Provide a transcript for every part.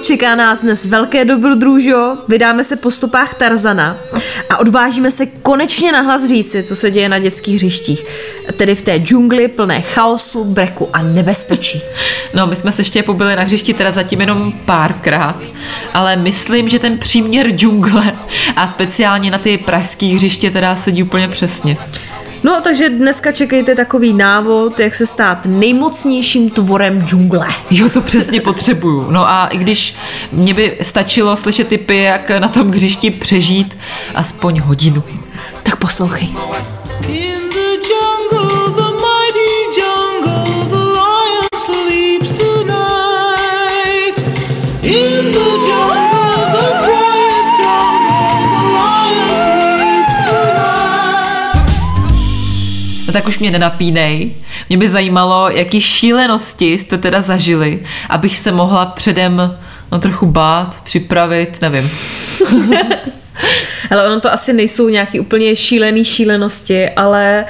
Čeká nás dnes velké dobrodružo, vydáme se po stopách Tarzana a odvážíme se konečně nahlas říci, co se děje na dětských hřištích. Tedy v té džungli plné chaosu, breku a nebezpečí. No, my jsme se ještě pobili na hřišti teda zatím jenom párkrát, ale myslím, že ten příměr džungle a speciálně na ty pražské hřiště teda sedí úplně přesně. No, takže dneska čekejte takový návod, jak se stát nejmocnějším tvorem džungle. Jo, to přesně potřebuju. No a i když mě by stačilo slyšet typy, jak na tom hřišti přežít aspoň hodinu. Tak poslouchej. No tak už mě nenapínej. Mě by zajímalo, jaký šílenosti jste teda zažili, abych se mohla předem no, trochu bát, připravit, nevím. Ale ono to asi nejsou nějaký úplně šílený šílenosti, ale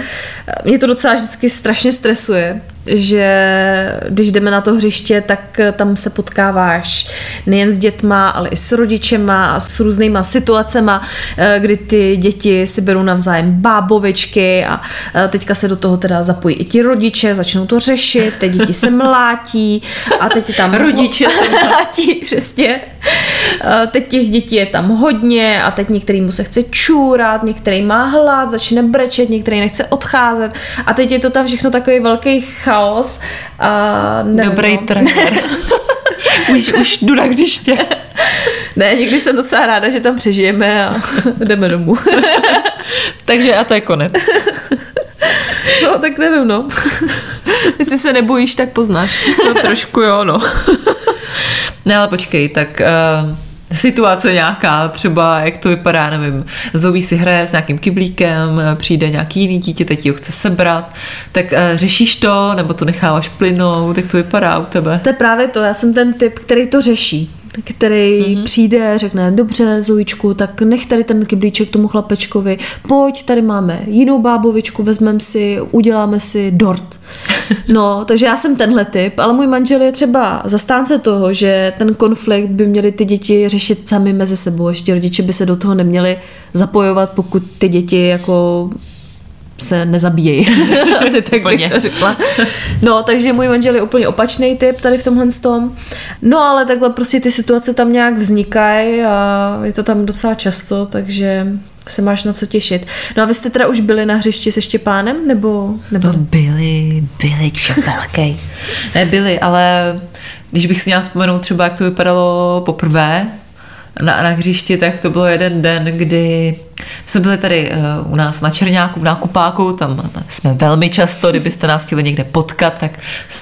mě to docela vždycky strašně stresuje, že když jdeme na to hřiště, tak tam se potkáváš nejen s dětma, ale i s rodičema a s různýma situacema, eh, kdy ty děti si berou navzájem bábovičky a eh, teďka se do toho teda zapojí i ti rodiče, začnou to řešit, ty děti se mlátí a teď tam... Rodiče se mlátí, přesně. Eh, teď těch dětí je tam hodně a teď některýmu se chce čůrat, některý má hlad, začne brečet, některý nechce odcházet a teď je to tam všechno takový velký chaos. A nevím, Dobrý no. trenér. už, už jdu na hřiště. ne, někdy jsem docela ráda, že tam přežijeme a jdeme domů. Takže a to je konec. No, tak nevím, no. Jestli se nebojíš, tak poznáš. No, trošku jo, no. Ne, ale počkej, tak uh, situace nějaká, třeba jak to vypadá, nevím, Zoe si hraje s nějakým kyblíkem, přijde nějaký jiný dítě, teď ho chce sebrat, tak uh, řešíš to, nebo to necháváš plynout, jak to vypadá u tebe? To je právě to, já jsem ten typ, který to řeší který mm-hmm. přijde, řekne, dobře, Zojičku, tak nech tady ten kyblíček tomu chlapečkovi, pojď, tady máme jinou bábovičku, vezmeme si, uděláme si dort. No, takže já jsem tenhle typ, ale můj manžel je třeba zastánce toho, že ten konflikt by měli ty děti řešit sami mezi sebou, ještě rodiče by se do toho neměli zapojovat, pokud ty děti jako se nezabíjejí. Asi tak bych to řekla. No, takže můj manžel je úplně opačný typ tady v tomhle tom. No, ale takhle prostě ty situace tam nějak vznikají a je to tam docela často, takže se máš na co těšit. No a vy jste teda už byli na hřišti se Štěpánem, nebo? nebo? No byli, byli, velký. ne, byli, ale když bych si měla vzpomenout třeba, jak to vypadalo poprvé, na, na hřišti, tak to bylo jeden den, kdy jsme byli tady uh, u nás na Černáku v nákupáku, tam jsme velmi často, kdybyste nás chtěli někde potkat, tak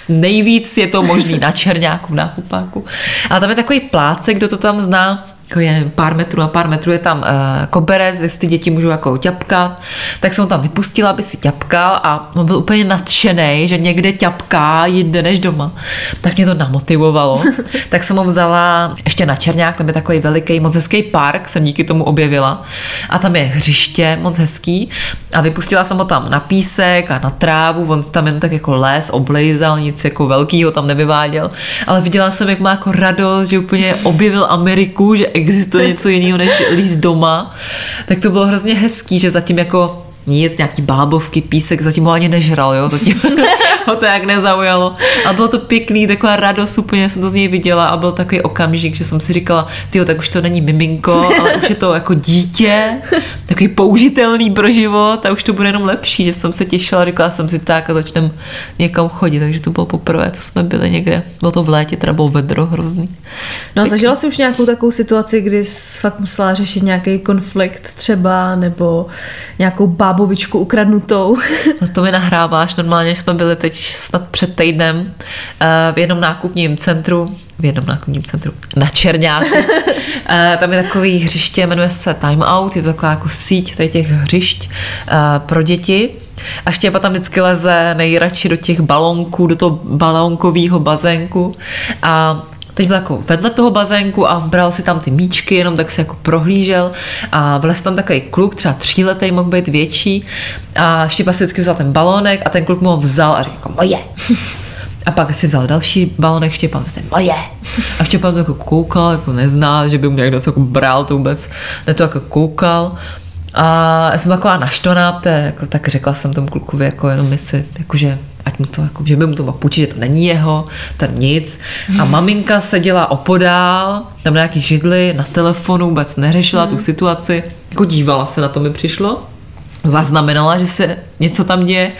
nejvíc je to možný na Černáku v nákupáku. A tam je takový plácek, kdo to tam zná, jako je pár metrů na pár metrů je tam uh, koberec, ty děti můžou jako ťapkat, tak jsem ho tam vypustila, aby si ťapkal a on byl úplně nadšený, že někde ťapká jinde než doma. Tak mě to namotivovalo. tak jsem ho vzala ještě na Černák, tam je takový veliký, moc hezký park, jsem díky tomu objevila. A tam je hřiště, moc hezký. A vypustila jsem ho tam na písek a na trávu, on tam jen tak jako les oblejzal, nic jako velkýho tam nevyváděl. Ale viděla jsem, jak má jako radost, že úplně objevil Ameriku, že existuje něco jiného než líst doma, tak to bylo hrozně hezký, že zatím jako nic, nějaký bábovky, písek, zatím ho ani nežral, jo, zatím ho to jak nezaujalo. A bylo to pěkný, taková radost, úplně jsem to z něj viděla a byl takový okamžik, že jsem si říkala, tyjo, tak už to není miminko, ale už je to jako dítě, takový použitelný pro život a už to bude jenom lepší, že jsem se těšila, říkala jsem si tak a začnem někam chodit, takže to bylo poprvé, co jsme byli někde. Bylo to v létě, teda bylo vedro hrozný. No a zažila jsi už nějakou takovou situaci, kdy jsi fakt musela řešit nějaký konflikt třeba, nebo nějakou bábovičku ukradnutou? No to mi nahráváš, normálně jsme byli teď snad před týdnem eh, v jednom nákupním centru, v jednom nákupním centru na Černáku. Eh, Tam je takový hřiště, jmenuje se Time Out, je to taková jako síť tady těch hřišť eh, pro děti. A Štěpa tam vždycky leze nejradši do těch balónků, do toho balónkového bazénku. A teď byl jako vedle toho bazénku a bral si tam ty míčky, jenom tak si jako prohlížel a vlez tam takový kluk, třeba tříletý, mohl být větší a Štěpa si vždycky vzal ten balónek a ten kluk mu ho vzal a řekl jako moje. A pak si vzal další balonek, Štěpán vlastně moje. A Štěpán to jako koukal, jako nezná, že by mu někdo co jako bral, to vůbec, ne to jako koukal. A já jsem taková naštvaná, jako, tak řekla jsem tomu klukovi, jako jenom si, jakože ať mu to, jako, že by mu to mohl půjčit, že to není jeho, ten nic. A maminka seděla opodál, tam na nějaký židli, na telefonu, vůbec neřešila tu situaci, jako dívala se na to mi přišlo zaznamenala, že se něco tam děje,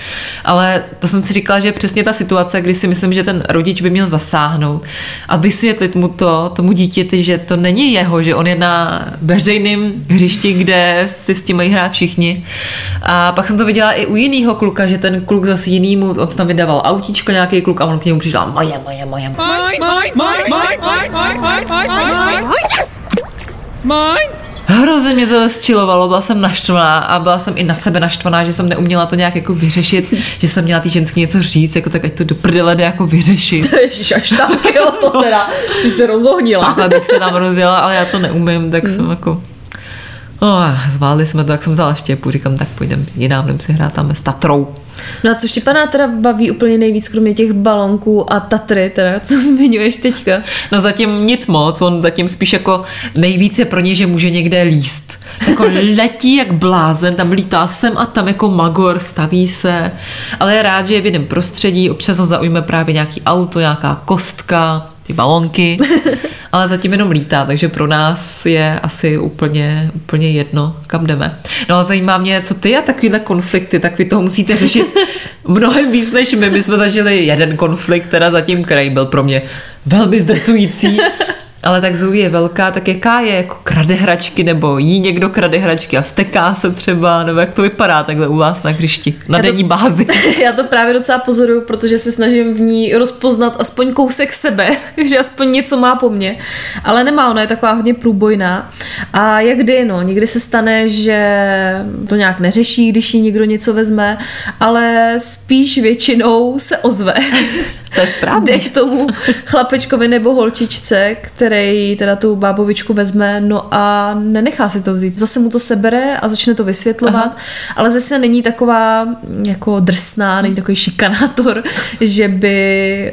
ale to jsem si říkala, že je přesně ta situace, kdy si myslím, že ten rodič by měl zasáhnout a vysvětlit mu to, tomu dítěti, že to není jeho, že on je na veřejném hřišti, kde si s tím mají hrát všichni. A pak jsem to viděla i u jiného kluka, že ten kluk zase jinýmu, on tam vydával autíčko nějaký kluk a on k němu přišel moje, moje, moje. Mine, mine, mine, mine, mine, mine, mine, mine, mine. Mine. Hrozně mě to zčilovalo, byla jsem naštvaná a byla jsem i na sebe naštvaná, že jsem neuměla to nějak jako vyřešit, že jsem měla ty ženský něco říct, jako tak ať to do prdele jde jako vyřešit. Ježiš, až tak, jo, to teda si se rozohnila. Takhle bych se tam rozjela, ale já to neumím, tak jsem jako... Oh, zvládli jsme to, jak jsem vzala štěpu, říkám, tak půjdeme jinam, jdem si hrát tam s Tatrou. No a co Štěpana teda baví úplně nejvíc, kromě těch balonků a Tatry, teda, co zmiňuješ teďka? No zatím nic moc, on zatím spíš jako nejvíc je pro něj, že může někde líst. Jako letí jak blázen, tam lítá sem a tam jako magor, staví se, ale je rád, že je v jiném prostředí, občas ho zaujme právě nějaký auto, nějaká kostka, ty balonky, ale zatím jenom lítá, takže pro nás je asi úplně, úplně jedno, kam jdeme. No a zajímá mě, co ty a takovýhle konflikty, tak vy toho musíte řešit mnohem víc než my. My jsme zažili jeden konflikt, teda zatím, který byl pro mě velmi zdrcující, ale tak Zoe je velká, tak jaká je, jako krade hračky, nebo jí někdo krade hračky a steká se třeba, nebo jak to vypadá takhle u vás na hřišti, na Já to- denní bázi. Já to právě docela pozoruju, protože se snažím v ní rozpoznat aspoň kousek sebe, že aspoň něco má po mně. Ale nemá, ona je taková hodně průbojná. A jak kdy, no, někdy se stane, že to nějak neřeší, když jí někdo něco vezme, ale spíš většinou se ozve. To je správně. Jde k tomu chlapečkovi nebo holčičce, který teda tu bábovičku vezme, no a nenechá si to vzít. Zase mu to sebere a začne to vysvětlovat, Aha. ale zase není taková mm, jako drsná, není takový šikanátor, že by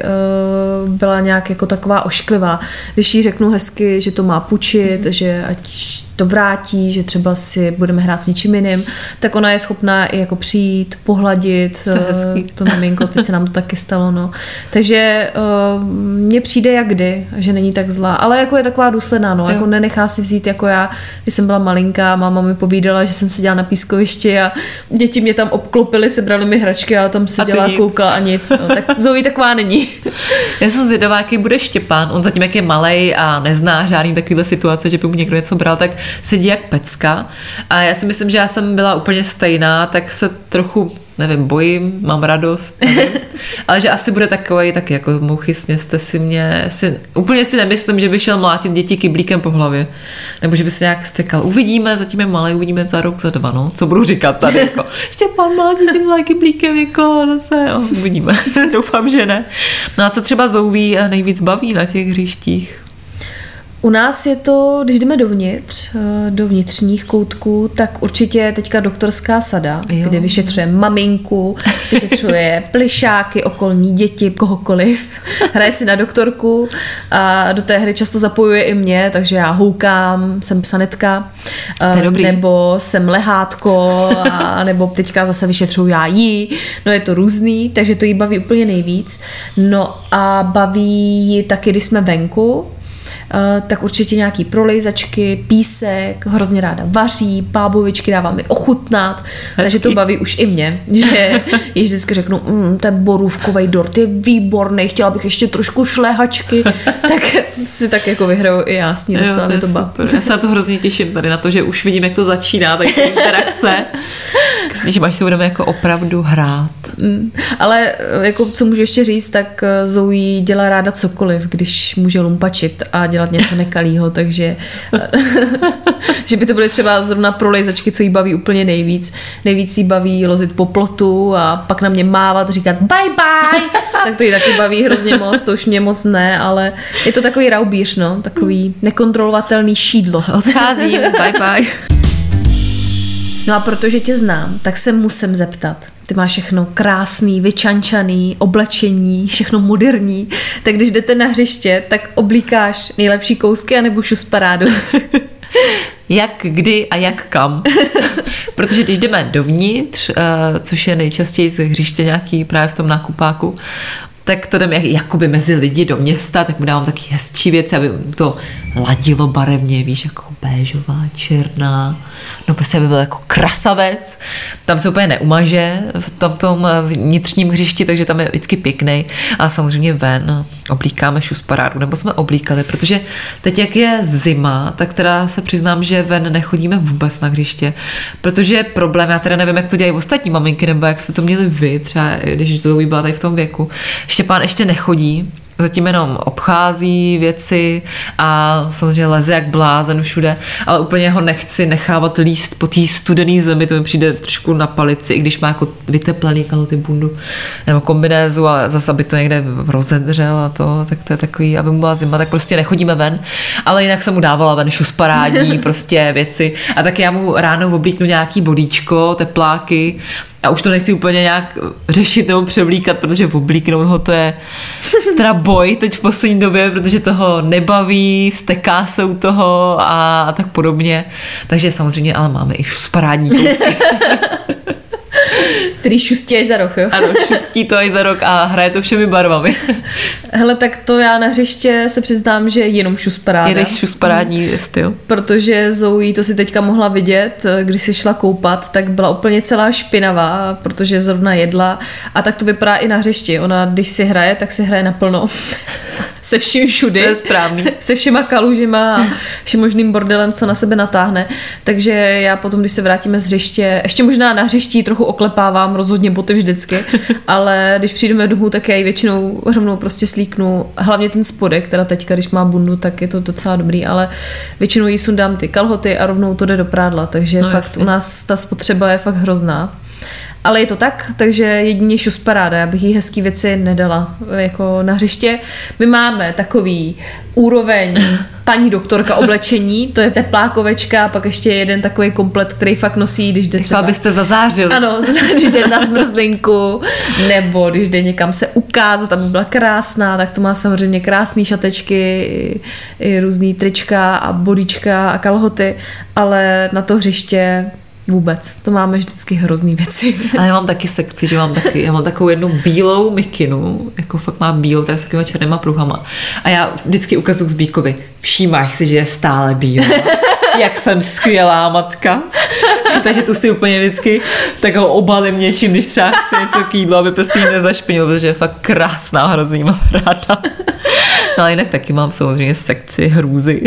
uh, byla nějak jako taková ošklivá. Když jí řeknu hezky, že to má půjčit, mm. že ať to vrátí, že třeba si budeme hrát s něčím jiným, tak ona je schopná i jako přijít, pohladit To eh, hezký. to miminko, teď se nám to taky stalo, no. Takže uh, mně přijde jak kdy, že není tak zlá, ale jako je taková důsledná, no, Jo. jako nenechá si vzít jako já, když jsem byla malinká, máma mi povídala, že jsem seděla na pískovišti a děti mě tam obklopily, sebrali mi hračky a já tam seděla a nic. koukala a nic, no, tak Zoe taková není. Já jsem zvědavá, jaký bude Štěpán. On zatím, jak je malej a nezná žádný takovýhle situace, že by mu někdo něco bral, tak sedí jak pecka. A já si myslím, že já jsem byla úplně stejná, tak se trochu, nevím, bojím, mám radost, nevím. ale že asi bude takový, tak jako mouchy, sněste si mě, si, úplně si nemyslím, že by šel mlátit děti kyblíkem po hlavě, nebo že by se nějak stekal. Uvidíme, zatím je malý, uvidíme za rok, za dva, no. Co budu říkat tady, jako, Štěpán mlátí tím kyblíkem, jako zase, jo, uvidíme. Doufám, že ne. No a co třeba Zouví nejvíc baví na těch hřištích? U nás je to, když jdeme dovnitř, eh, do vnitřních koutků, tak určitě teďka doktorská sada, Jo. kde vyšetřuje maminku, vyšetřuje plišáky, okolní děti, kohokoliv. Hraje si na doktorku a do té hry často zapojuje i mě, takže já houkám, jsem sanetka, eh, nebo jsem lehátko, a, nebo teďka zase vyšetřuju já jí, no je to různý, takže to jí baví úplně nejvíc. No a baví ji taky, když jsme venku, tak určitě nějaký prolejzačky, písek, hrozně ráda vaří, pábovičky dává mi ochutnat, takže to baví už i mě, že jí vždycky řeknu, mm, ten borůvkový dort je výborný, chtěla bych ještě trošku šlehačky, tak si tak jako vyhraju i já s ní docela Jo, je to baví. Já se na to hrozně těším tady na to, že už vidím, jak to začíná, tak interakce. Slyším, až se budeme jako opravdu hrát. Mm, Ale eh, jako co můžu ještě říct, tak eh, Zoe dělá ráda cokoliv, když může lumpačit a dělat něco nekalýho, takže že by to byly třeba zrovna prolejzačky, co jí baví úplně nejvíc. Nejvíc jí baví lozit po plotu a pak na mě mávat, říkat bye bye, tak to jí taky baví hrozně moc, to už mě moc ne, ale je to takový raubíř, no, takový nekontrolovatelný šídlo. Odcházím, bye bye. No a protože tě znám, tak se musím zeptat. Ty máš všechno krásný, vyčančaný, oblečení, všechno moderní. Tak když jdete na hřiště, tak oblíkáš nejlepší kousky anebo šus parádu. Jak, kdy a jak kam. Protože když jdeme dovnitř, eh, což je nejčastěji z hřiště nějaký právě v tom nákupáku, tak to jdeme jak- jakoby mezi lidi do města, tak mu dávám taky hezčí věci, aby to ladilo barevně, víš, jako béžová, černá, no prostě aby byl jako krasavec. Tam se úplně neumaže v tom, tom eh, vnitřním hřišti, takže tam je vždycky pěkný. A samozřejmě ven oblíkáme šus parádu, nebo jsme oblíkali, protože teď jak je zima, tak teda se přiznám, že ven nechodíme vůbec na hřiště, protože je problém, já teda nevím, jak to dělají ostatní maminky, nebo jak jste to měli vy, třeba když Zoe byla tady v tom věku. Štěpán ještě nechodí, zatím jenom obchází věci a samozřejmě leze jak blázen všude, ale úplně ho nechci nechávat líst po té studené zemi, to mi přijde trošku na palici, i když má jako vyteplený kaloty bundu nebo kombinézu a zase, aby to někde rozedřel a to, tak to je takový, aby mu byla zima, tak prostě nechodíme ven, ale jinak jsem mu dávala ven šus parádní, prostě věci. A tak já mu ráno oblíknu nějaký bodíčko, tepláky a už to nechci úplně nějak řešit nebo převlíkat, protože oblíknout ho to je teda boj teď v poslední době, protože toho nebaví, vsteká se u toho a, a tak podobně. Takže samozřejmě, ale máme i šus parádní kousky. Který šustí až za roh, jo? Ano, šustí to i za rok a hraje to všemi barvami. Hele, tak to já na hřiště se přiznám, že jenom šus paráda. Jedeš šus parádní styl. Protože Zoe to si teďka mohla vidět, když se šla koupat, tak byla úplně celá špinavá, protože zrovna jedla a tak to vypadá i na hřišti. Ona, když si hraje, tak si hraje naplno. se vším všudy. To je správný. Se všema kalužima a všem možným bordelem, co na sebe natáhne. Takže já potom, když se vrátíme z hřiště, ještě možná na hřišti ji trochu oklepávám, rozhodně boty vždycky, ale když přijdeme domů, tak já ji většinou rovnou prostě slíknu. Hlavně ten spodek, teda teďka, když má bundu, tak je to docela dobrý, ale většinou jí sundám ty kalhoty a rovnou to jde do prádla, takže No, fakt jasně. u nás ta spotřeba je fakt hrozná. Ale je to tak, takže jedině šus paráda, já bych jí hezký věci nedala jako na hřiště. My máme takový úroveň paní doktorka oblečení, to je teplákovečka a pak ještě jeden takový komplet, který fakt nosí, když jde Třeba třeba... byste zazářili. Ano, když jde na zmrzlinku, nebo když jde někam se ukázat, aby byla krásná, tak to má samozřejmě krásné šatečky, i, i různý trička a bodička a kalhoty, ale na to hřiště vůbec. To máme vždycky hrozný věci. Ale já mám taky sekci, že mám taky, já mám takovou jednu bílou mikinu, jako fakt má bílou, teda s takovýma černýma pruhama. A já vždycky ukazuju Zbíkovi, všímáš si, že je stále bílá. Jak jsem skvělá matka. Takže tu si úplně vždycky tak ho obalím něčím, když třeba chce něco k jídlu, aby prostě nezašpinil, protože je fakt krásná, hrozně mám ráda. No ale jinak taky mám samozřejmě sekci hrůzy.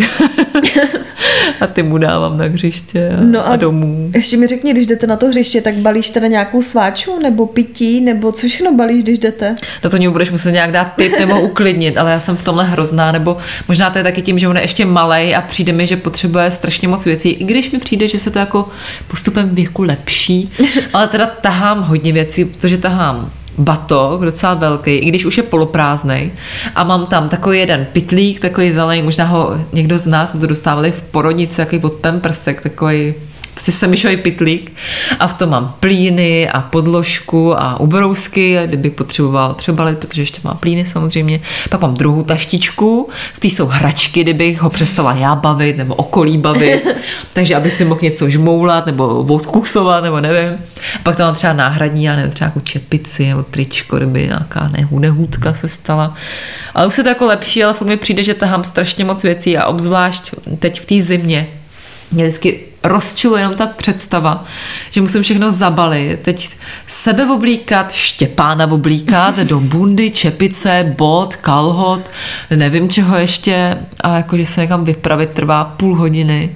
A ty mu dávám na hřiště a, No a a domů. Ještě mi řekni, když jdete na to hřiště, tak balíš teda nějakou sváču nebo pití, nebo co všechno balíš, když jdete? Na to mě budeš muset nějak dát tip nebo uklidnit, ale já jsem v tomhle hrozná, nebo možná to je taky tím, že on je ještě malý a přijde mi, že potřebuje strašně moc věcí, i když mi přijde, že se to jako postupem věku lepší, ale teda tahám hodně věcí, protože tahám batok, docela velký, i když už je poloprázdnej. A mám tam takový jeden pitlík, takový zelený, možná ho někdo z nás, jsme to dostávali v porodnici, takový od Pempersek, takový prostě semišový pitlík a v tom mám plíny a podložku a ubrousky, kdybych potřeboval třeba, protože ještě mám plíny samozřejmě. Pak mám druhou taštičku, v té jsou hračky, kdybych ho přestala já bavit nebo okolí bavit, takže aby si mohl něco žmoulat nebo odkusovat nebo nevím. A pak tam mám třeba náhradní, já nevím, třeba jako čepici nebo tričko, kdyby nějaká nehu, nehůdka se stala. Ale už se to jako lepší, ale furt mi přijde, že tahám strašně moc věcí a obzvlášť teď v té zimě mě vždycky rozčiluje jenom ta představa, že musím všechno zabalit, teď sebe oblíkat, Štěpána oblíkat, do bundy, čepice, bot, kalhot, nevím čeho ještě a jakože se někam vypravit trvá půl hodiny.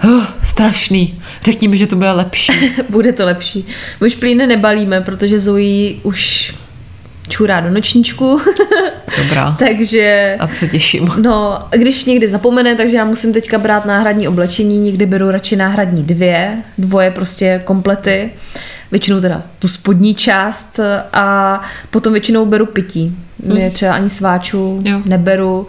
Huh, strašný. Řekni mi, že to bude lepší. Bude to lepší. My už plíny nebalíme, protože Zoe už čurá do nočníčku. Dobrá. takže... A to se těším. No, když někdy zapomene, takže já musím teďka brát náhradní oblečení, někdy beru radši náhradní dvě, dvoje prostě komplety, většinou teda tu spodní část a potom většinou beru pití. Hmm. Třeba ani sváču Jo. neberu,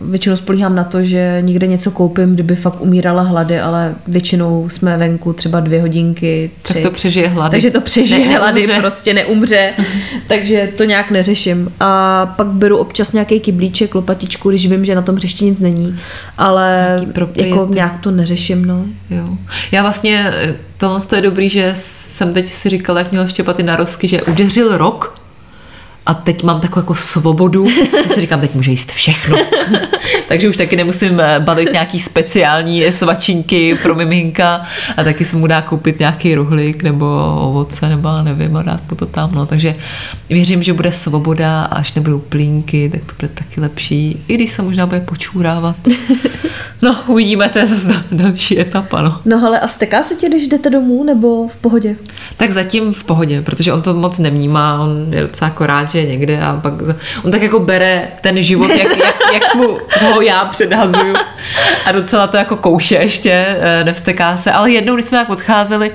většinou spolíhám na to, že někde něco koupím, kdyby fakt umírala hlady, ale většinou jsme venku třeba dvě hodinky, tři. Tak to přežije hlady. Takže to přežije Ne, hlady, neumře. prostě neumře, takže to nějak neřeším. A pak beru občas nějaký kyblíček, lopatičku, když vím, že na tom hřišti nic není, ale jako nějak to neřeším, no. Jo. Já vlastně, eh, tohle je dobrý, že jsem teď si říkala, jak měl Štěpa ty narozky, že udeřil rok a teď mám takovou jako svobodu. Já si říkám, teď může jíst všechno. Takže už taky nemusím eh, balit nějaký speciální svačinky pro miminka a taky se mu dá koupit nějaký rohlík nebo ovoce nebo nevím a dát mu to tam. No. Takže věřím, že bude svoboda a až nebudou plínky, tak to bude taky lepší. I když se možná bude počůrávat. No, uvidíme, to je zase dal- další etapa. No. No ale a steká se ti, když jdete domů, nebo v pohodě? Tak zatím v pohodě, protože on to moc nevnímá, on je docela jako rád, že je někde a pak on tak jako bere ten život, jak, jak, jak mu ho já předhazuju a docela to jako kouše ještě, eh, nevsteká se, ale jednou, když jsme jak odcházeli,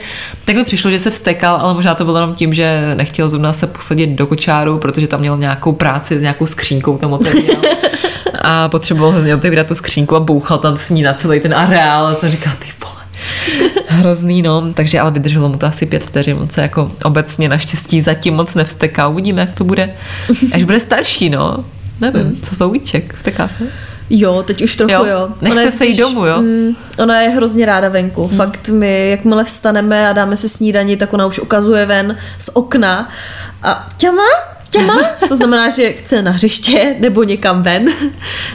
tak mi přišlo, že se vstekal, ale možná to bylo jenom tím, že nechtěl zrovna se posadit do kočáru, protože tam měl nějakou práci s nějakou skřínkou tam otevíral. A potřeboval hrozně otevírat tu skřínku a bouchal tam s ní na celý ten areál a jsem říkal, ty vole, Hrozný, no, takže ale vydrželo mu to asi pět vteřin, on se jako obecně naštěstí zatím moc nevsteká, uvidíme, jak to bude, až bude starší, no, nevím, co souvíček, vsteká se? Jo, teď už trochu Jo, jo. nechce je se jít domů, jo? Mm, ona je hrozně ráda venku. Hmm. Fakt my, jakmile vstaneme a dáme si snídani, tak ona už ukazuje ven z okna. A těma, těma, to znamená, že chce na hřiště nebo někam ven.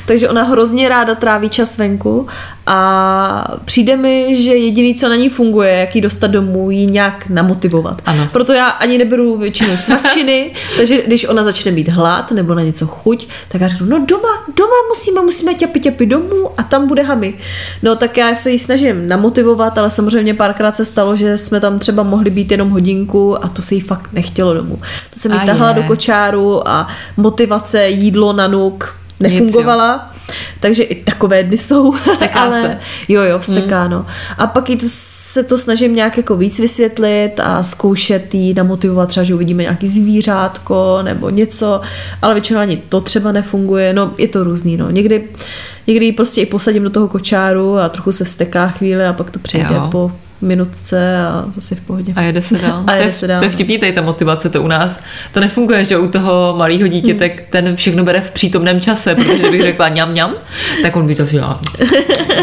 Takže ona hrozně ráda tráví čas venku a přijde mi, že jediný, co na ní funguje, jak ji dostat domů, ji nějak namotivovat. Ano. Proto já ani neberu většinou svačiny, takže když ona začne mít hlad nebo na něco chuť, tak já řeknu, no doma, doma musíme, musíme ťapy ťapy domů a tam bude hamy. No tak já se ji snažím namotivovat, ale samozřejmě párkrát se stalo, že jsme tam třeba mohli být jenom hodinku a to se jí fakt nechtělo domů. To se mi tahla do kočáru a motivace, jídlo na nuk nefungovala. Takže i takové dny jsou. Vsteká ale, se. Jo, jo, vsteká, hmm. no. A pak jí to, se to snažím nějak jako víc vysvětlit a zkoušet jí namotivovat třeba, že uvidíme nějaký zvířátko nebo něco, ale většinou ani to třeba nefunguje, no je to různý, no. Někdy, někdy ji prostě i posadím do toho kočáru a trochu se vsteká chvíli a pak to přejde Jo. po minutce a zase v pohodě. A jede se dál. A jede se dál. to je vtipný tady ta motivace, to u nás. To nefunguje, že u toho malého dítěte hmm. ten všechno bere v přítomném čase, protože kdybych řekla ňam ňam, tak on by to si dal,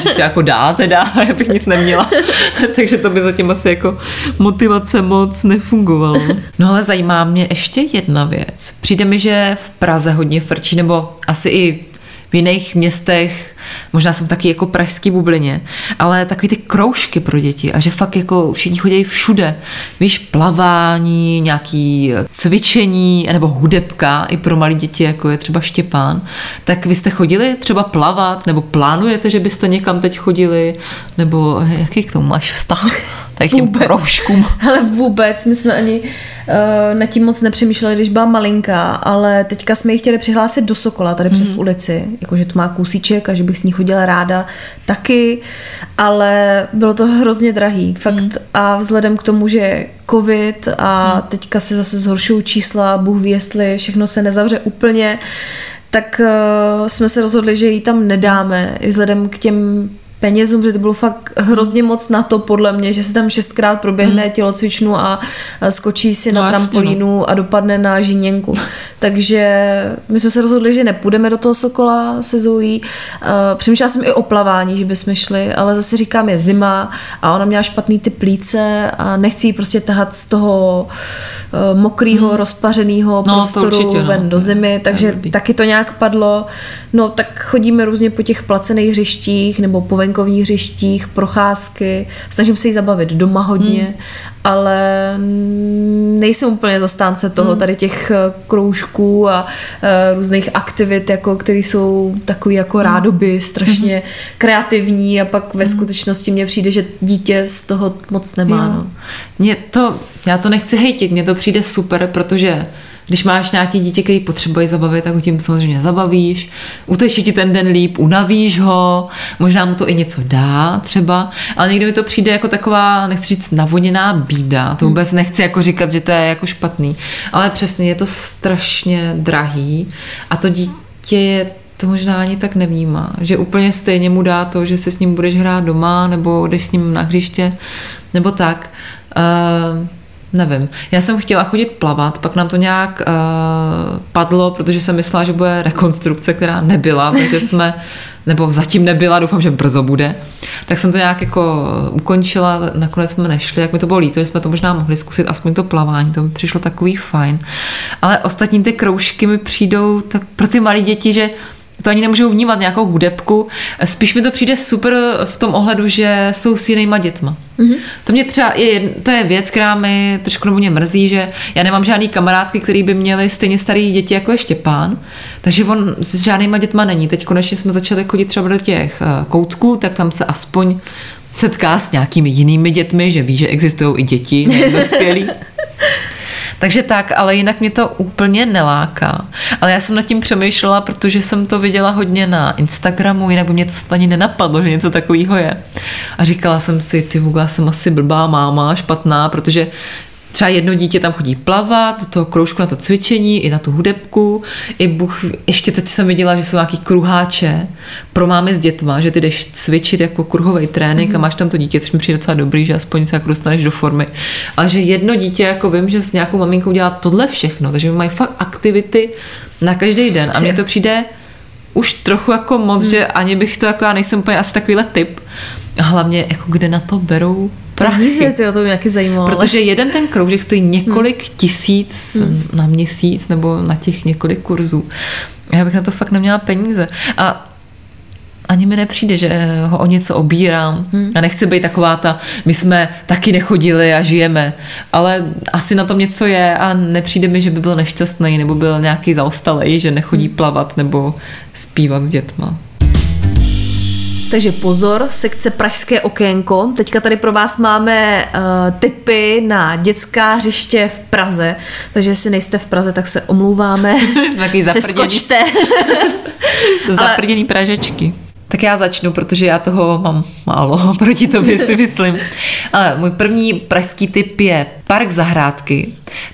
že si jako dá teda, já bych nic neměla. Takže to by zatím asi jako motivace moc nefungovalo. No ale zajímá mě ještě jedna věc. Přijde mi, že v Praze hodně frčí, nebo asi i v jiných městech, možná jsem taky jako pražský bublině, ale takový ty kroužky pro děti a že fakt jako všichni chodí všude. Víš, plavání, nějaký cvičení, nebo hudebka i pro malé děti, jako je třeba Štěpán. Tak vy jste chodili třeba plavat, nebo plánujete, že byste někam teď chodili, nebo jaký k tomu máš vztah? Tady těm Vůbec. kroužkům. Ale vůbec, my jsme ani uh, nad tím moc nepřemýšleli, když byla malinká, ale teďka jsme ji chtěli přihlásit do Sokola tady přes ulici, jakože to má kousíček a že bych s ní chodila ráda taky, ale bylo to hrozně drahý, fakt a vzhledem k tomu, že covid a teďka se zase zhoršují čísla, Bůh ví, jestli všechno se nezavře úplně, tak uh, jsme se rozhodli, že ji tam nedáme, i vzhledem k těm penězům, že to bylo fakt hrozně moc na to, podle mě, že se tam šestkrát proběhne hmm. tělocvičnu a skočí si No na jasně, trampolínu a dopadne na žíněnku. Takže my jsme se rozhodli, že nepůjdeme do toho Sokola se Zoe. Uh, přemýšlela jsem i o plavání, že bychom šli, ale zase říkám, je zima a ona měla špatný ty plíce a nechci ji prostě tahat z toho uh, mokrýho, hmm. rozpařeného to prostoru určitě, no. ven do zimy, takže taky to nějak padlo. No tak chodíme různě po těch placených hřištích nebo po venkovních hřištích, procházky. Snažím se jí zabavit doma hodně, hmm. ale nejsem úplně zastánce toho, hmm. tady těch eh, kroužků a uh, různých aktivit, jako, které jsou takový jako rádoby, strašně hmm. kreativní a pak ve skutečnosti mně přijde, že dítě z toho moc nemá. Jo. No. Mně to, já to nechci hejtit, mně to přijde super, protože když máš nějaký dítě, který potřebuje zabavit, tak ho tím samozřejmě zabavíš, uteší ti ten den líp, unavíš ho, možná mu to i něco dá třeba, ale někdy mi to přijde jako taková, nechci říct, navoněná bída, to vůbec nechci jako říkat, že to je jako špatný, ale přesně je to strašně drahý a to dítě je to možná ani tak nevnímá, že úplně stejně mu dá to, že si s ním budeš hrát doma, nebo jdeš s ním na hřiště, nebo tak. Uh, nevím. Já jsem chtěla chodit plavat, pak nám to nějak uh, padlo, protože jsem myslela, že bude rekonstrukce, která nebyla, takže jsme, nebo zatím nebyla, doufám, že brzo bude. Tak jsem to nějak jako ukončila, nakonec jsme nešli, jak mi to bylo líto, že jsme to možná mohli zkusit, aspoň to plavání, to mi přišlo takový fajn. Ale ostatní ty kroužky mi přijdou tak pro ty malé děti, že to ani nemůžou vnímat nějakou hudebku. Spíš mi to přijde super v tom ohledu, že jsou s jinýma dětma. Mm-hmm. To mě třeba je, to je věc, která mi trošku nebo mě mrzí, že já nemám žádný kamarádky, který by měli stejně starý děti jako je Štěpán, takže on s žádnýma dětma není. Teď konečně jsme začali chodit třeba do těch eh, koutků, tak tam se aspoň setká s nějakými jinými dětmi, že ví, že existují i děti, ne dospělí. Takže tak, ale jinak mě to úplně neláká. Ale já jsem nad tím přemýšlela, protože jsem to viděla hodně na Instagramu, jinak by mě to ani nenapadlo, že něco takového je. A říkala jsem si, ty vůbec, jsem asi blbá máma, špatná, protože Třeba jedno dítě tam chodí plavat, do toho kroužku na to cvičení, i na tu hudebku. I Bůh, ještě teď jsem viděla, že jsou nějaký kruháče pro mámy s dětma, že ty jdeš cvičit jako kruhový trénink mm-hmm. a máš tam to dítě, což mi přijde docela dobrý, že aspoň se jako dostaneš do formy. Ale že jedno dítě, jako vím, že s nějakou maminkou dělá tohle všechno, takže mají fakt aktivity na každý den. A mně to přijde už trochu jako moc, mm. že ani bych to jako, já nejsem úplně asi takovýhle typ. A hlavně, jako kde na to berou. Peníze, ty, to mě zajímalo. Protože jeden ten kroužek stojí několik hmm. tisíc hmm. na měsíc nebo na těch několik kurzů. Já bych na to fakt neměla peníze. A ani mi nepřijde, že ho o něco obírám. Hmm. A nechci být taková ta, my jsme taky nechodili a žijeme. Ale asi na tom něco je a nepřijde mi, že by byl nešťastný nebo byl nějaký zaostalej, že nechodí hmm. plavat nebo zpívat s dětma. Takže pozor, sekce Pražské okénko. Teďka tady pro vás máme uh, tipy na dětská hřiště v Praze. Takže jestli nejste v Praze, tak se omlouváme. Jsme zaprdění. Přeskočte. Zaprděný pražečky. Tak já začnu, protože já toho mám málo, proti tobě si myslím. Ale můj první pražský tip je Park zahrádky.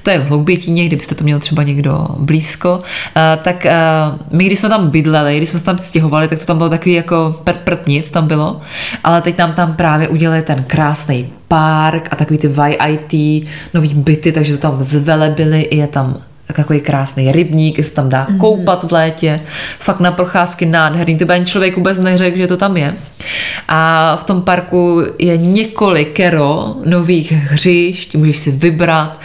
To je v Hloubětíně, kdybyste to měl třeba někdo blízko. Tak my, když jsme tam bydleli, když jsme se tam stěhovali, tak to tam bylo takový jako prd, prd nic tam bylo. Ale teď nám tam právě udělali ten krásný park a takový ty YIT, nový byty, takže to tam zvelebili, i je tam takový krásný rybník, se tam dá koupat v létě, fakt na procházky nádherný, to by ani člověk vůbec neřekl, že to tam je. A v tom parku je několikero nových hřišť, můžeš si vybrat.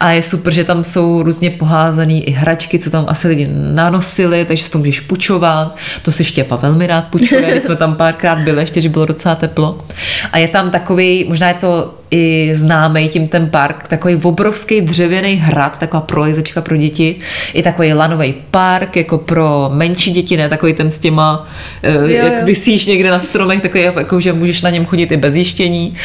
A je super, že tam jsou různě poházaný i hračky, co tam asi lidi nanosili, takže si to můžeš půjčovat, to si Štěpa velmi rád když jsme tam párkrát byli, ještě, že bylo docela teplo. A je tam takový, možná je to i známý tím ten park, takový obrovský dřevěný hrad, taková prolejzečka pro děti, i takový lanový park, jako pro menší děti, ne takový ten s těma, jo, jak jo. vysíš někde na stromech, takový, jako, že můžeš na něm chodit i bez jištění.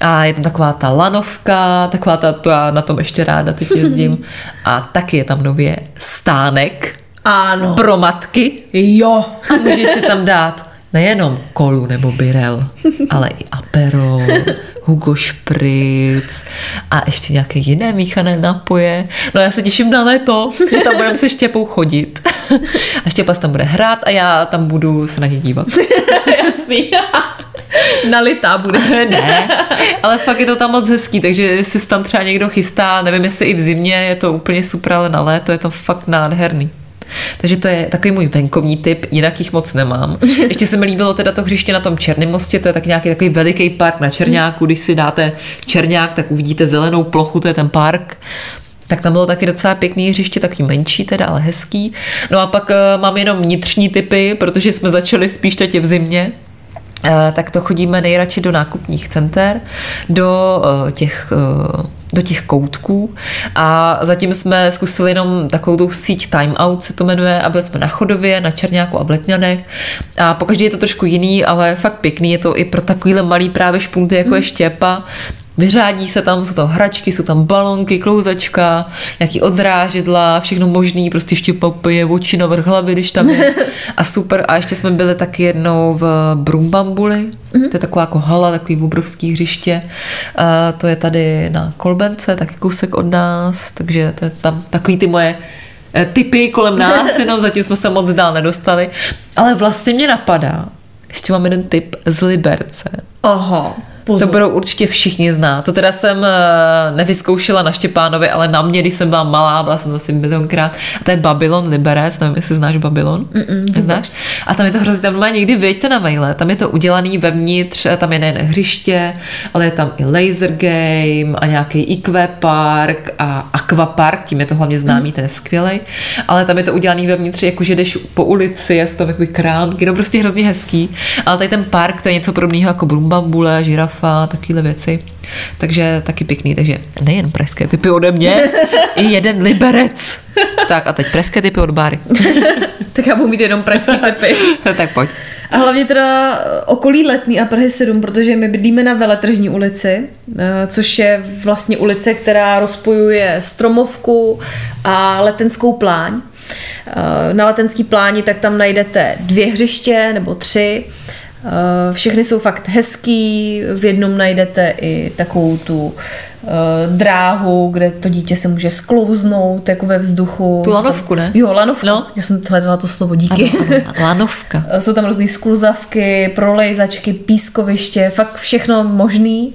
A je tam taková ta lanovka, taková ta, to já na tom ještě ráda teď jezdím. A taky je tam nově stánek Ano. pro matky. Jo. A můžeš si tam dát nejenom kolu nebo birel, ale i apero, Hugo Spritz a ještě nějaké jiné míchané nápoje. No já se těším na léto, že tam budeme se Štěpou chodit. A Štěpa se tam bude hrát a já tam budu se na ně dívat. Jasný. Nalitá budeš. ne, ale fakt je to tam moc hezký, takže jestli se tam třeba někdo chystá, nevím jestli i v zimě je to úplně super, ale na léto je to fakt nádherný. Takže to je takový můj venkovní typ, jinak jich moc nemám. Ještě se mi líbilo teda to hřiště na tom Černém mostě, to je tak nějaký takový veliký park na Černáku, když si dáte Černák, tak uvidíte zelenou plochu, to je ten park. Tak tam bylo taky docela pěkný hřiště, takový menší teda, ale hezký. No a pak uh, mám jenom vnitřní typy, protože jsme začali spíš teď v zimě, Eh, tak to chodíme nejradši do nákupních center, do eh, těch do těch koutků. A zatím jsme zkusili jenom takovou tu síť Time Out se to jmenuje a byli jsme na Chodově, na Černáku a Bletňanech a pokaždé je to trošku jiný, ale fakt pěkný, je to i pro takovýhle malý právě špunty jako je Štěpa, Vyřádí se tam, jsou tam hračky, jsou tam balonky, klouzačka, nějaký odrážedla, všechno možný, prostě ještě popije oči na vrch hlavy, když tam je. A super. A ještě jsme byli taky jednou v Brumbambuli, to je taková jako hala, takový obrovský hřiště. A to je tady na Kolbence, taky kousek od nás, takže to je tam takový ty moje eh, typy kolem nás, jenom zatím jsme se moc dál nedostali. Ale vlastně mě napadá, ještě mám jeden tip z Liberce. Oho. To budou určitě všichni znát. To teda jsem eh, nevyzkoušela na Štěpánovi, ale na mě, když jsem byla malá, byla jsem asi milionkrát. A to je Babylon Liberec, nevím, jestli znáš Babylon. Neznáš? A tam je to hrozně, tam má někdy vyjďte na vejle, tam je to udělaný vevnitř, tam je nejen hřiště, ale je tam i laser game a nějaký IQ park a aquapark, tím je to hlavně známý, ten je skvělý. Ale tam je to udělaný vevnitř, jakože jdeš po ulici, je to tam jakoby krámky, no prostě hrozně hezký. Ale tady ten park, to je něco podobného jako Brumbambule, žirafa, takovéhle věci. Takže taky pěkný, takže nejen pražské typy ode mě, i jeden liberec. Tak a teď pražské typy od Báry. Tak já budu mít jenom pražský typy. tak pojď. A hlavně teda okolí Letný a Prahy 7, protože my bydlíme na Veletržní ulici, eh, což je vlastně ulice, která rozpojuje Stromovku a Letenskou pláň. Eh, Na Letenský pláni tak tam najdete dvě hřiště nebo tři. Eh, Všechny jsou fakt hezký, v jednom najdete i takovou tu eh, dráhu, kde to dítě se může sklouznout jako ve vzduchu. Tu lanovku, ne? Jo, lanovku. No. Já jsem hledala to slovo, díky. Ano, ano, lanovka. Jsou tam různé skluzavky, prolejzačky, pískoviště, fakt všechno možný.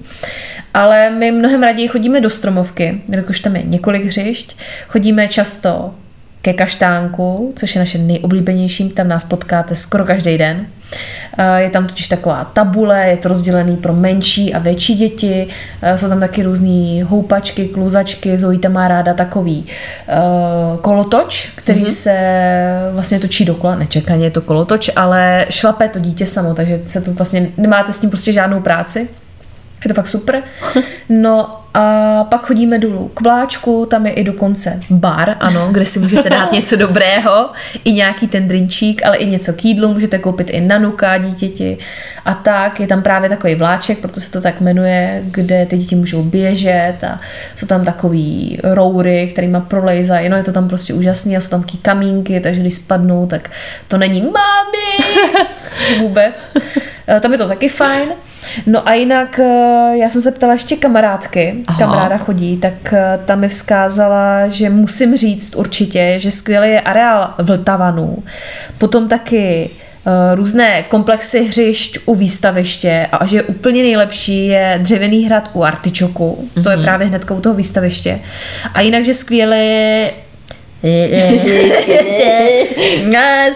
Ale my mnohem raději chodíme do stromovky, jelikož tam je několik hřišť. Chodíme často ke kaštánku, což je naše nejoblíbenější, tam nás potkáte skoro každý den. Eh, Je tam totiž taková tabule, je to rozdělený pro menší a větší děti, Eh, jsou tam taky různé houpačky, kluzačky, Zoe tam má ráda takový eh, kolotoč, který mm-hmm. se vlastně točí dokola, nečekaně je to kolotoč, ale šlape to dítě samo, takže se to vlastně, nemáte s tím prostě žádnou práci. Je to fakt super. No a pak chodíme dolů k vláčku, tam je i dokonce bar, ano, kde si můžete dát něco dobrého, i nějaký ten drinčík, ale i něco k jídlu, můžete koupit i nanuka dítěti a tak. Je tam právě takový vláček, proto se to tak jmenuje, kde ty děti můžou běžet a jsou tam takový roury, kterýma prolejzají, no je to tam prostě úžasný a jsou tam taky kamínky, takže když spadnou, tak to není mami vůbec. Eh, Tam je to taky fajn. No a jinak eh, já jsem se ptala ještě kamarádky, Aha. kamaráda chodí, tak eh, ta mi vzkázala, že musím říct určitě, že skvělý je areál Vltavanů. Potom taky eh, různé komplexy hřišť u výstaviště a že úplně nejlepší je dřevěný hrad u Artičoku, to je právě hnedka u toho výstaviště. A jinak, že skvělé je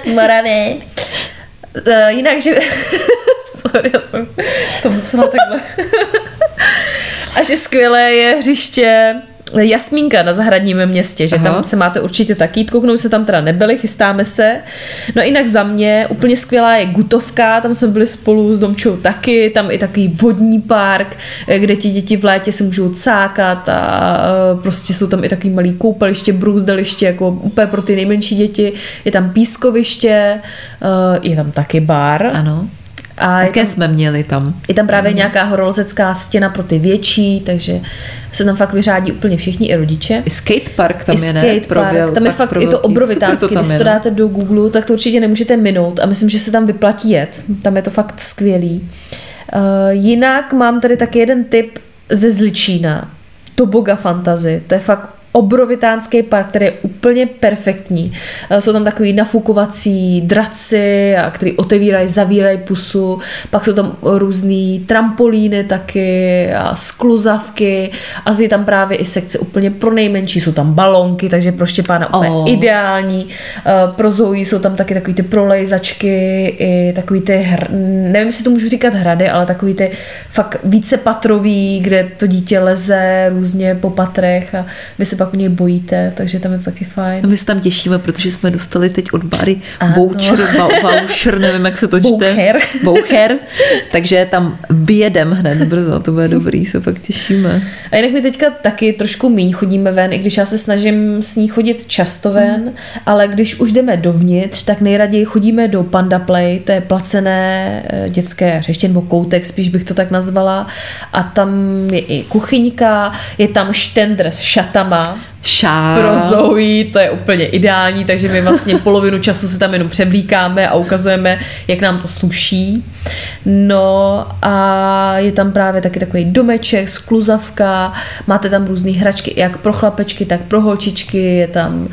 z Moravy. Uh, jinak, že... Sorry, já jsem to musela takhle. A že skvělé je hřiště Jasmínka na zahradním městě, že Aha. tam se máte určitě taky jít kouknout, se tam teda nebyli, chystáme se. No jinak za mě úplně skvělá je Gutovka, tam jsme byli spolu s Domčou taky, tam i takový vodní park, kde ti děti v létě se můžou cákat a eh, prostě jsou tam i takový malý koupaliště, brůzdaliště, jako úplně pro ty nejmenší děti. Je tam pískoviště, eh, je tam taky bar. Ano. A Také tam, jsme měli tam. je tam právě nějaká horolezecká stěna pro ty větší, takže se tam fakt vyřádí úplně všichni i rodiče. I skatepark tam I je, ne? skatepark, tam je fakt, pro je to obrovitánský, to když to dáte do Google, tak to určitě nemůžete minout a myslím, že se tam vyplatí jet. Tam je to fakt skvělý. Uh, jinak mám tady taky jeden tip ze Zličína. Toboga Fantasy. To je fakt obrovitánský park, který je úplně perfektní. Eh, Jsou tam takový nafukovací draci, který otevírají, zavírají pusu. Pak jsou tam různý trampolíny taky a skluzavky a je tam právě i sekce úplně pro nejmenší. Jsou tam balonky, takže pro Štěpána úplně Oh. ideální. Eh, Pro Zoe jsou tam taky takový ty prolejzačky, i takový ty, hr, nevím, jestli to můžu říkat hrady, ale takový ty fakt více patrový, kde to dítě leze různě po patrech a vy se pak u něj bojíte, takže tam je to taky fajn. No my se tam těšíme, protože jsme dostali teď od Bary voucher, vou- voucher, nevím, jak se to čte. Voucher. Voucher. Takže tam vyjedem hned brzo, to bude dobrý, se fakt těšíme. A jinak my teďka taky trošku míň chodíme ven, i když já se snažím s ní chodit často ven, ale když už jdeme dovnitř, tak nejraději chodíme do Panda Play, to je placené eh, dětské hřiště, nebo koutek, spíš bych to tak nazvala. A tam je i kuchyňka, je tam štendr s šatama, Šá. pro Zoe, to je úplně ideální, takže my vlastně polovinu času se tam jenom převlíkáme a ukazujeme, jak nám to sluší. No a je tam právě taky takový domeček, skluzavka, máte tam různé hračky, jak pro chlapečky, tak pro holčičky, je tam uh,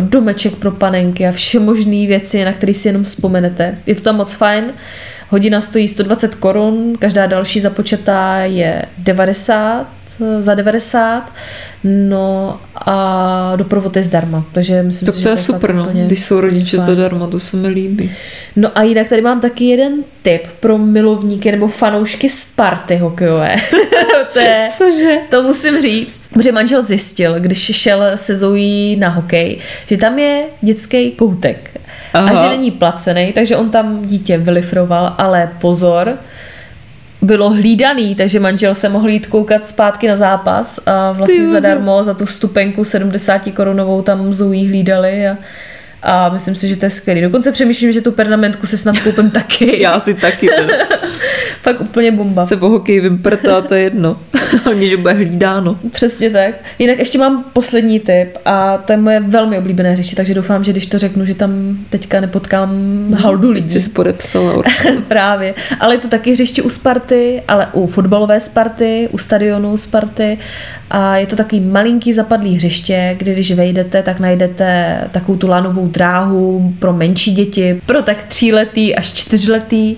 domeček pro panenky a vše možné věci, na které si jenom vzpomenete. Je to tam moc fajn. Hodina stojí 120 korun, každá další započatá je 90 eh, za 90, no a doprovod je zdarma, takže myslím Tak si, to je super, no. Když jsou rodiče fajn. zadarmo, to se mi líbí. No a jinak tady mám taky jeden tip pro milovníky nebo fanoušky Sparty hokejové. to je, Cože? to musím říct, protože manžel zjistil, když šel se Zoe na hokej, že tam je dětský koutek Aha. a že není placený, takže on tam dítě vylifroval, ale pozor, bylo hlídaný, takže manžel se mohl jít koukat zpátky na zápas a vlastně zadarmo za tu stupenku 70 korunovou tam Zoe hlídali a, a myslím si, že to je skvělý. Dokonce přemýšlím, že tu pernamentku se snad koupím taky. Já si taky teda. Fakt úplně bomba. se o hokej vymprtá, to je jedno. Hlavně, že bude hlídáno. Přesně tak. Jinak ještě mám poslední tip a to je moje velmi oblíbené hřiště, takže doufám, že když to řeknu, že tam teďka nepotkám haldu lidí. Jsi podepsala. Právě. Ale je to taky hřiště u Sparty, ale u fotbalové Sparty, u stadionu Sparty. A je to takový malinký zapadlý hřiště, kde když vejdete, tak najdete takovou tu lanovou dráhu pro menší děti, pro tak tříletý až čtyřletý.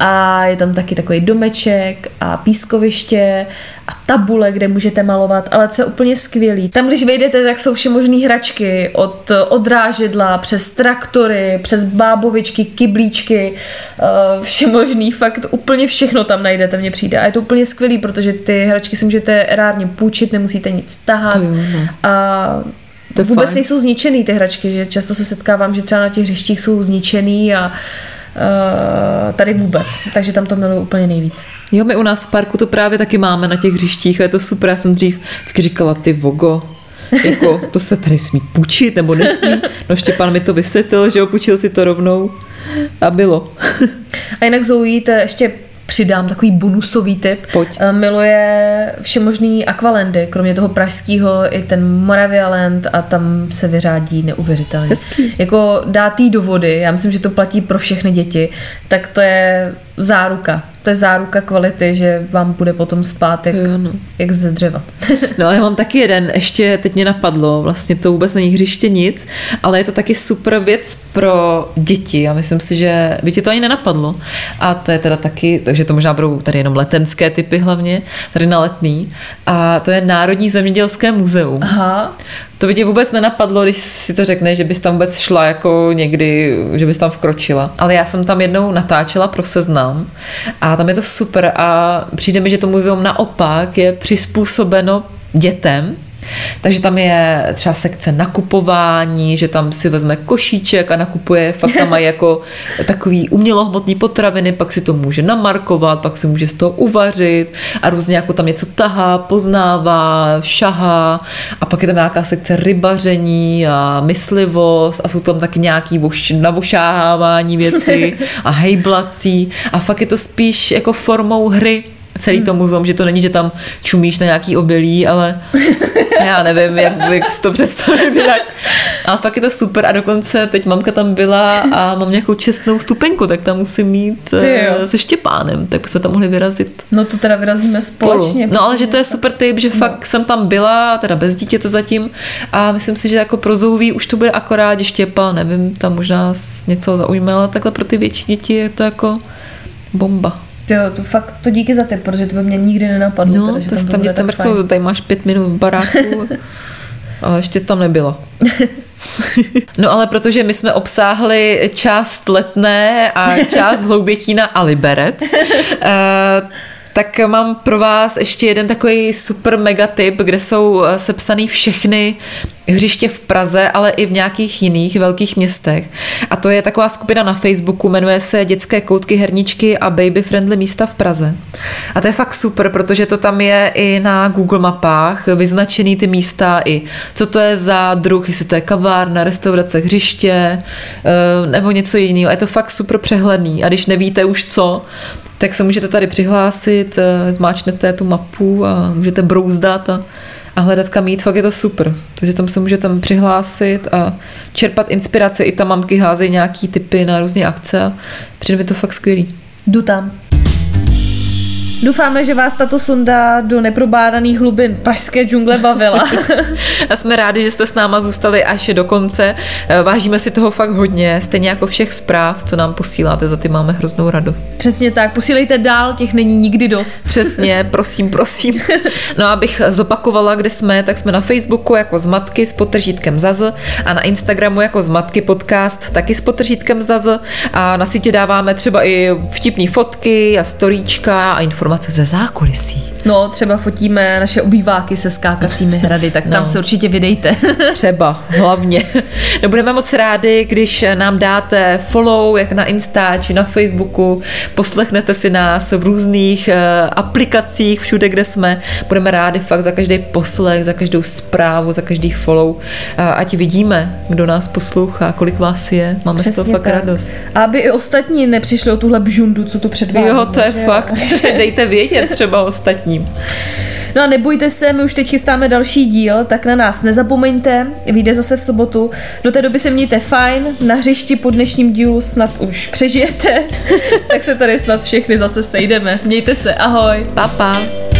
A je tam taky takový domeček a pískoviště a tabule, kde můžete malovat, ale co je úplně skvělý. Tam, když vejdete, tak jsou vše možné hračky, od odrážedla, přes traktory, přes bábovičky, kyblíčky, eh, vše možný, fakt úplně všechno tam najdete, mně přijde. A je to úplně skvělý, protože ty hračky si můžete rárně půjčit, nemusíte nic tahat. To jo, no. A To vůbec fajn. nejsou zničený ty hračky, že často se setkávám, že třeba na těch hřištích jsou zničený a uh, tady vůbec, takže tam to miluju úplně nejvíc. Jo, my u nás v parku to právě taky máme na těch hřištích a je to super. Já jsem dřív vždycky říkala, ty vogo, jako to se tady smí půjčit nebo nesmí. No Štěpán mi to vysvětlil, že opůjčil si to rovnou a bylo. A jinak Zoe, to je ještě přidám takový bonusový tip. Pojď. Eh, Miluje všemožný akvalendy, kromě toho pražského i ten Moravia Land a tam se vyřádí neuvěřitelně. Hezký. Jako dát jí do vody, já myslím, že to platí pro všechny děti, tak to je záruka. To je záruka kvality, že vám bude potom spát jak, Jo, no. jak ze dřeva. No ale já mám taky jeden, ještě teď mě napadlo, vlastně to vůbec není hřiště nic, ale je to taky super věc pro děti a myslím si, že by ti to ani nenapadlo. A to je teda taky, takže to možná budou tady jenom letenské typy hlavně, tady na letný. A to je Národní zemědělské muzeum. Aha. To by tě vůbec nenapadlo, když si to řekne, že bys tam vůbec šla jako někdy, že bys tam vkročila. Ale já jsem tam jednou natáčela pro seznam a tam je to super a přijde mi, že to muzeum naopak je přizpůsobeno dětem Takže tam je třeba sekce nakupování, že tam si vezme košíček a nakupuje, fakt tam mají jako takový umělohmotný potraviny, pak si to může namarkovat, pak si může z toho uvařit a různě jako tam něco tahá, poznává, šahá a pak je tam nějaká sekce rybaření a myslivost a jsou tam taky nějaký voš, navošáhávání věci a hejblací a fakt je to spíš jako formou hry, celý to muzeum, že to není, že tam čumíš na nějaký obilí, ale já nevím, jak bych si to představit jinak. Ale fakt je to super a dokonce teď mamka tam byla a mám nějakou čestnou stupenku, tak tam musím mít eh, se Štěpánem, tak bychom tam mohli vyrazit. No to teda vyrazíme společně. No ale že to je super tip, že fakt jsem tam byla, teda bez dítěte zatím a myslím si, že jako pro Zouví už to bude akorát, že Štěpán, nevím, tam možná něco zaujme, ale takhle pro ty větší děti je to jako bomba. Jo, to fakt, to díky za tip, protože to by mě nikdy nenapadlo. No, teda, že to tam tam tak jako, fajn. tady máš pět minut v baráku a ještě tam nebyla. No ale protože my jsme obsáhli část Letné a část Hloubětína a Liberec, eh, tak mám pro vás ještě jeden takový super mega tip, kde jsou eh, sepsaný všechny hřiště v Praze, ale i v nějakých jiných velkých městech. A to je taková skupina na Facebooku, jmenuje se Dětské koutky, herničky a baby friendly místa v Praze. A to je fakt super, protože to tam je i na Google mapách, vyznačený ty místa i co to je za druh, jestli to je kavárna, restaurace, hřiště eh, nebo něco jiného. A je to fakt super přehledný. A když nevíte už co, tak se můžete tady přihlásit, eh, zmáčnete tu mapu a můžete brouzdat a, a hledat kam jít, fakt je to super. Takže tam se můžete tam přihlásit a čerpat inspirace. I tam mamky házejí nějaký typy na různé akce a přijde mi to fakt skvělý. Jdu tam. Doufáme, že vás tato sonda do neprobádaných hlubin pražské džungle bavila. A jsme rádi, že jste s náma zůstali až do konce. Eh, Vážíme si toho fakt hodně, stejně jako všech zpráv, co nám posíláte, za ty máme hroznou radost. Přesně tak, posílejte dál, těch není nikdy dost. Přesně, prosím, prosím. No a abych zopakovala, kde jsme, tak jsme na Facebooku jako Zmatky s potržítkem Zaz a na Instagramu jako Zmatky podcast taky s potržítkem Zaz a na sítě dáváme třeba i vtipné fotky a storíčka a informace ze zákulisí. No, třeba fotíme naše obýváky se skákacími hrady, tak tam No. se určitě vydejte. Třeba, hlavně. No budeme moc rádi, když nám dáte follow, jak na Insta či na Facebooku, poslechnete si nás v různých eh, aplikacích, všude, kde jsme. Budeme rádi fakt za každý poslech, za každou zprávu, za každý follow. A ať vidíme, kdo nás poslouchá, kolik vás je. Máme z toho fakt radost. A aby i ostatní nepřišli o tuhle bžundu, co tu předvádí. Jo, to je že? fakt. že Dejte vědět třeba ostatním. No a nebojte se, my už teď chystáme další díl, tak na nás nezapomeňte, vyjde zase v sobotu. Do té doby se mějte fajn, na hřišti po dnešním dílu snad už přežijete, tak se tady snad všechny zase sejdeme. Mějte se, ahoj. Pa, pa.